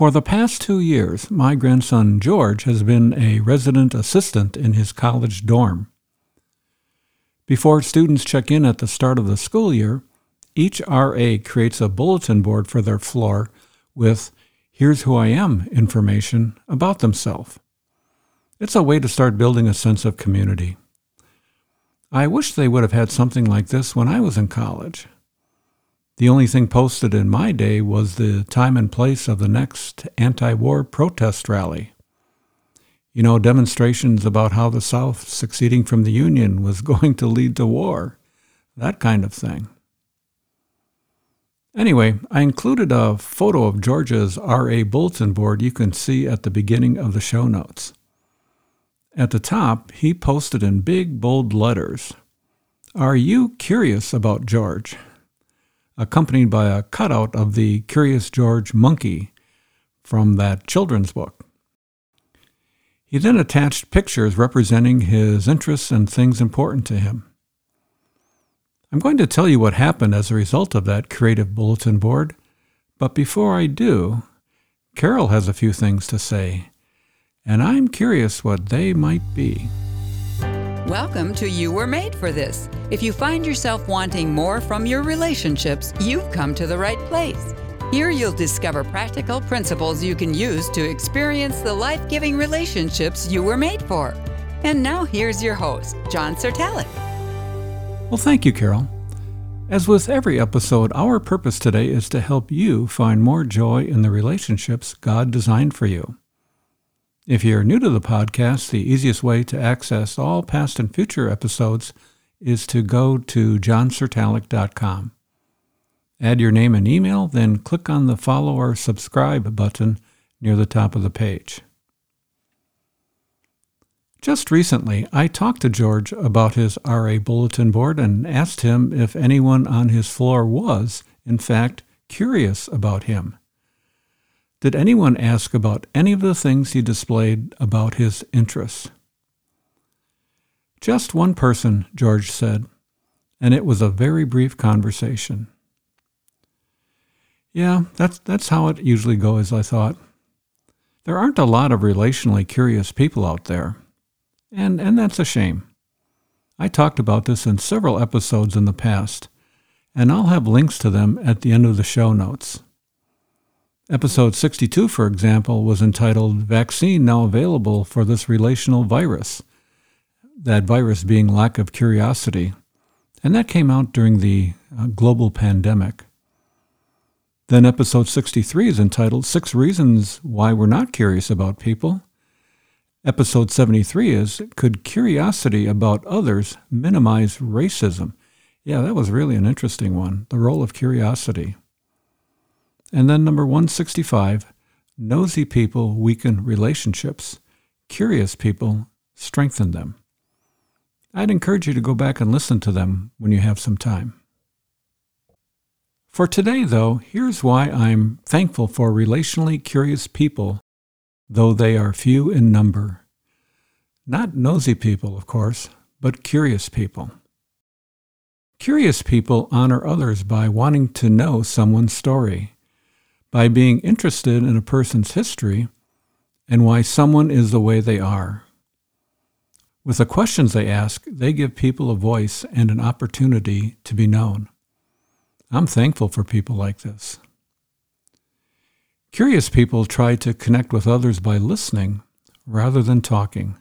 For the past two years, my grandson George has been a resident assistant in his college dorm. Before students check in at the start of the school year, each RA creates a bulletin board for their floor with Here's Who I Am information about themselves. It's a way to start building a sense of community. I wish they would have had something like this when I was in college. The only thing posted in my day was the time and place of the next anti war protest rally. You know, demonstrations about how the South seceding from the Union was going to lead to war, that kind of thing. Anyway, I included a photo of George's RA bulletin board you can see at the beginning of the show notes. At the top, he posted in big, bold letters Are you curious about George? Accompanied by a cutout of the Curious George monkey from that children's book. He then attached pictures representing his interests and things important to him. I'm going to tell you what happened as a result of that creative bulletin board, but before I do, Carol has a few things to say, and I'm curious what they might be. Welcome to You Were Made for This. If you find yourself wanting more from your relationships, you've come to the right place. Here you'll discover practical principles you can use to experience the life giving relationships you were made for. And now here's your host, John Certalic. Well, thank you, Carol. As with every episode, our purpose today is to help you find more joy in the relationships God designed for you. If you're new to the podcast, the easiest way to access all past and future episodes is to go to johncertalic.com. Add your name and email, then click on the follow or subscribe button near the top of the page. Just recently, I talked to George about his RA bulletin board and asked him if anyone on his floor was, in fact, curious about him. Did anyone ask about any of the things he displayed about his interests? Just one person, George said, and it was a very brief conversation. Yeah, that's, that's how it usually goes, I thought. There aren't a lot of relationally curious people out there, and, and that's a shame. I talked about this in several episodes in the past, and I'll have links to them at the end of the show notes. Episode 62, for example, was entitled Vaccine Now Available for This Relational Virus. That virus being lack of curiosity. And that came out during the uh, global pandemic. Then episode 63 is entitled Six Reasons Why We're Not Curious About People. Episode 73 is Could Curiosity About Others Minimize Racism? Yeah, that was really an interesting one. The role of curiosity. And then number 165 nosy people weaken relationships, curious people strengthen them. I'd encourage you to go back and listen to them when you have some time. For today, though, here's why I'm thankful for relationally curious people, though they are few in number. Not nosy people, of course, but curious people. Curious people honor others by wanting to know someone's story by being interested in a person's history and why someone is the way they are. With the questions they ask, they give people a voice and an opportunity to be known. I'm thankful for people like this. Curious people try to connect with others by listening rather than talking.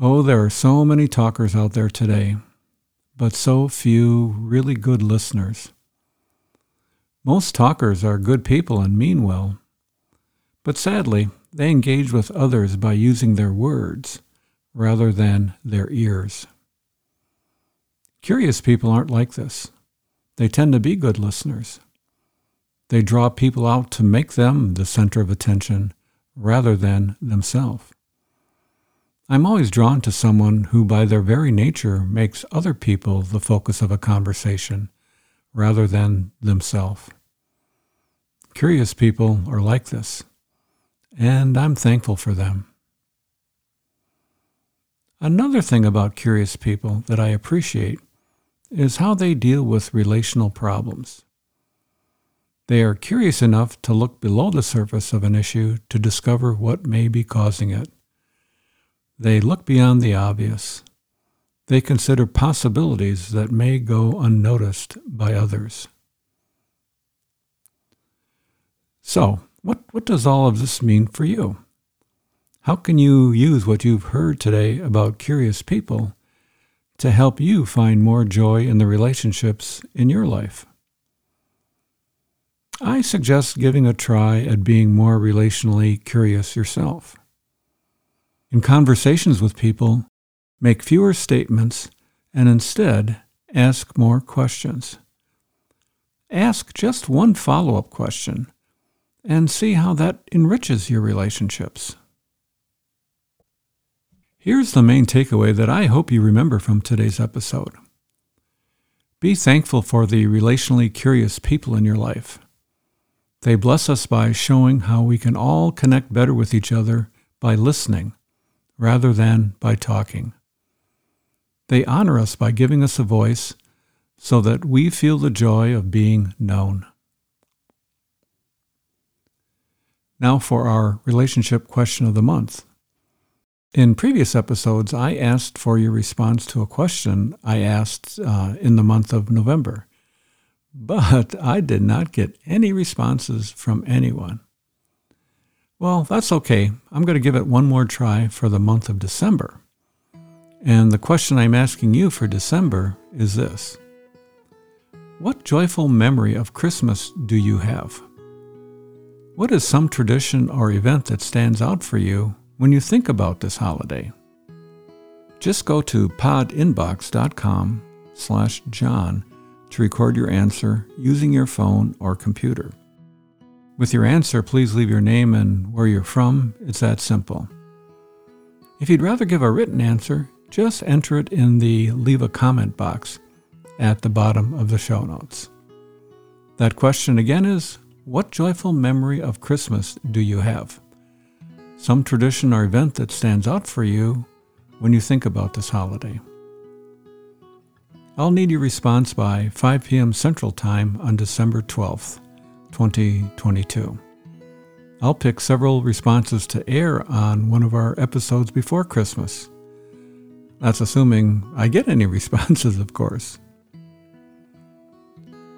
Oh, there are so many talkers out there today, but so few really good listeners. Most talkers are good people and mean well, but sadly, they engage with others by using their words rather than their ears. Curious people aren't like this. They tend to be good listeners. They draw people out to make them the center of attention rather than themselves. I'm always drawn to someone who, by their very nature, makes other people the focus of a conversation rather than themselves. Curious people are like this, and I'm thankful for them. Another thing about curious people that I appreciate is how they deal with relational problems. They are curious enough to look below the surface of an issue to discover what may be causing it. They look beyond the obvious. They consider possibilities that may go unnoticed by others. So, what, what does all of this mean for you? How can you use what you've heard today about curious people to help you find more joy in the relationships in your life? I suggest giving a try at being more relationally curious yourself. In conversations with people, make fewer statements and instead ask more questions. Ask just one follow up question and see how that enriches your relationships. Here's the main takeaway that I hope you remember from today's episode. Be thankful for the relationally curious people in your life. They bless us by showing how we can all connect better with each other by listening rather than by talking. They honor us by giving us a voice so that we feel the joy of being known. Now for our relationship question of the month. In previous episodes, I asked for your response to a question I asked uh, in the month of November, but I did not get any responses from anyone. Well, that's okay. I'm going to give it one more try for the month of December. And the question I'm asking you for December is this What joyful memory of Christmas do you have? What is some tradition or event that stands out for you when you think about this holiday? Just go to podinbox.com slash John to record your answer using your phone or computer. With your answer, please leave your name and where you're from. It's that simple. If you'd rather give a written answer, just enter it in the leave a comment box at the bottom of the show notes. That question again is What joyful memory of Christmas do you have? Some tradition or event that stands out for you when you think about this holiday. I'll need your response by 5 p.m. Central Time on December 12th. 2022. I'll pick several responses to air on one of our episodes before Christmas. That's assuming I get any responses, of course.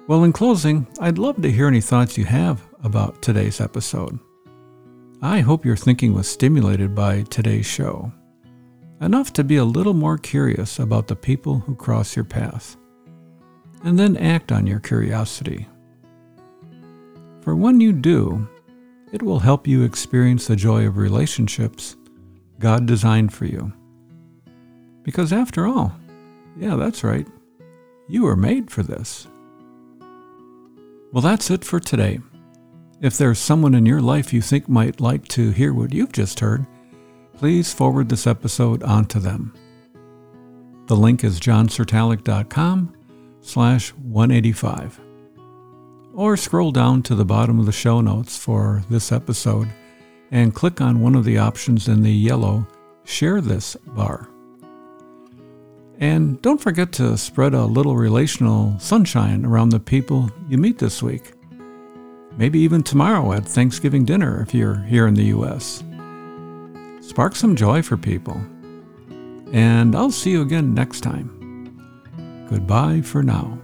Well, in closing, I'd love to hear any thoughts you have about today's episode. I hope your thinking was stimulated by today's show, enough to be a little more curious about the people who cross your path, and then act on your curiosity. For when you do, it will help you experience the joy of relationships God designed for you. Because after all, yeah, that's right, you were made for this. Well, that's it for today. If there's someone in your life you think might like to hear what you've just heard, please forward this episode on to them. The link is johncertalic.com slash 185 or scroll down to the bottom of the show notes for this episode and click on one of the options in the yellow Share This bar. And don't forget to spread a little relational sunshine around the people you meet this week. Maybe even tomorrow at Thanksgiving dinner if you're here in the U.S. Spark some joy for people. And I'll see you again next time. Goodbye for now.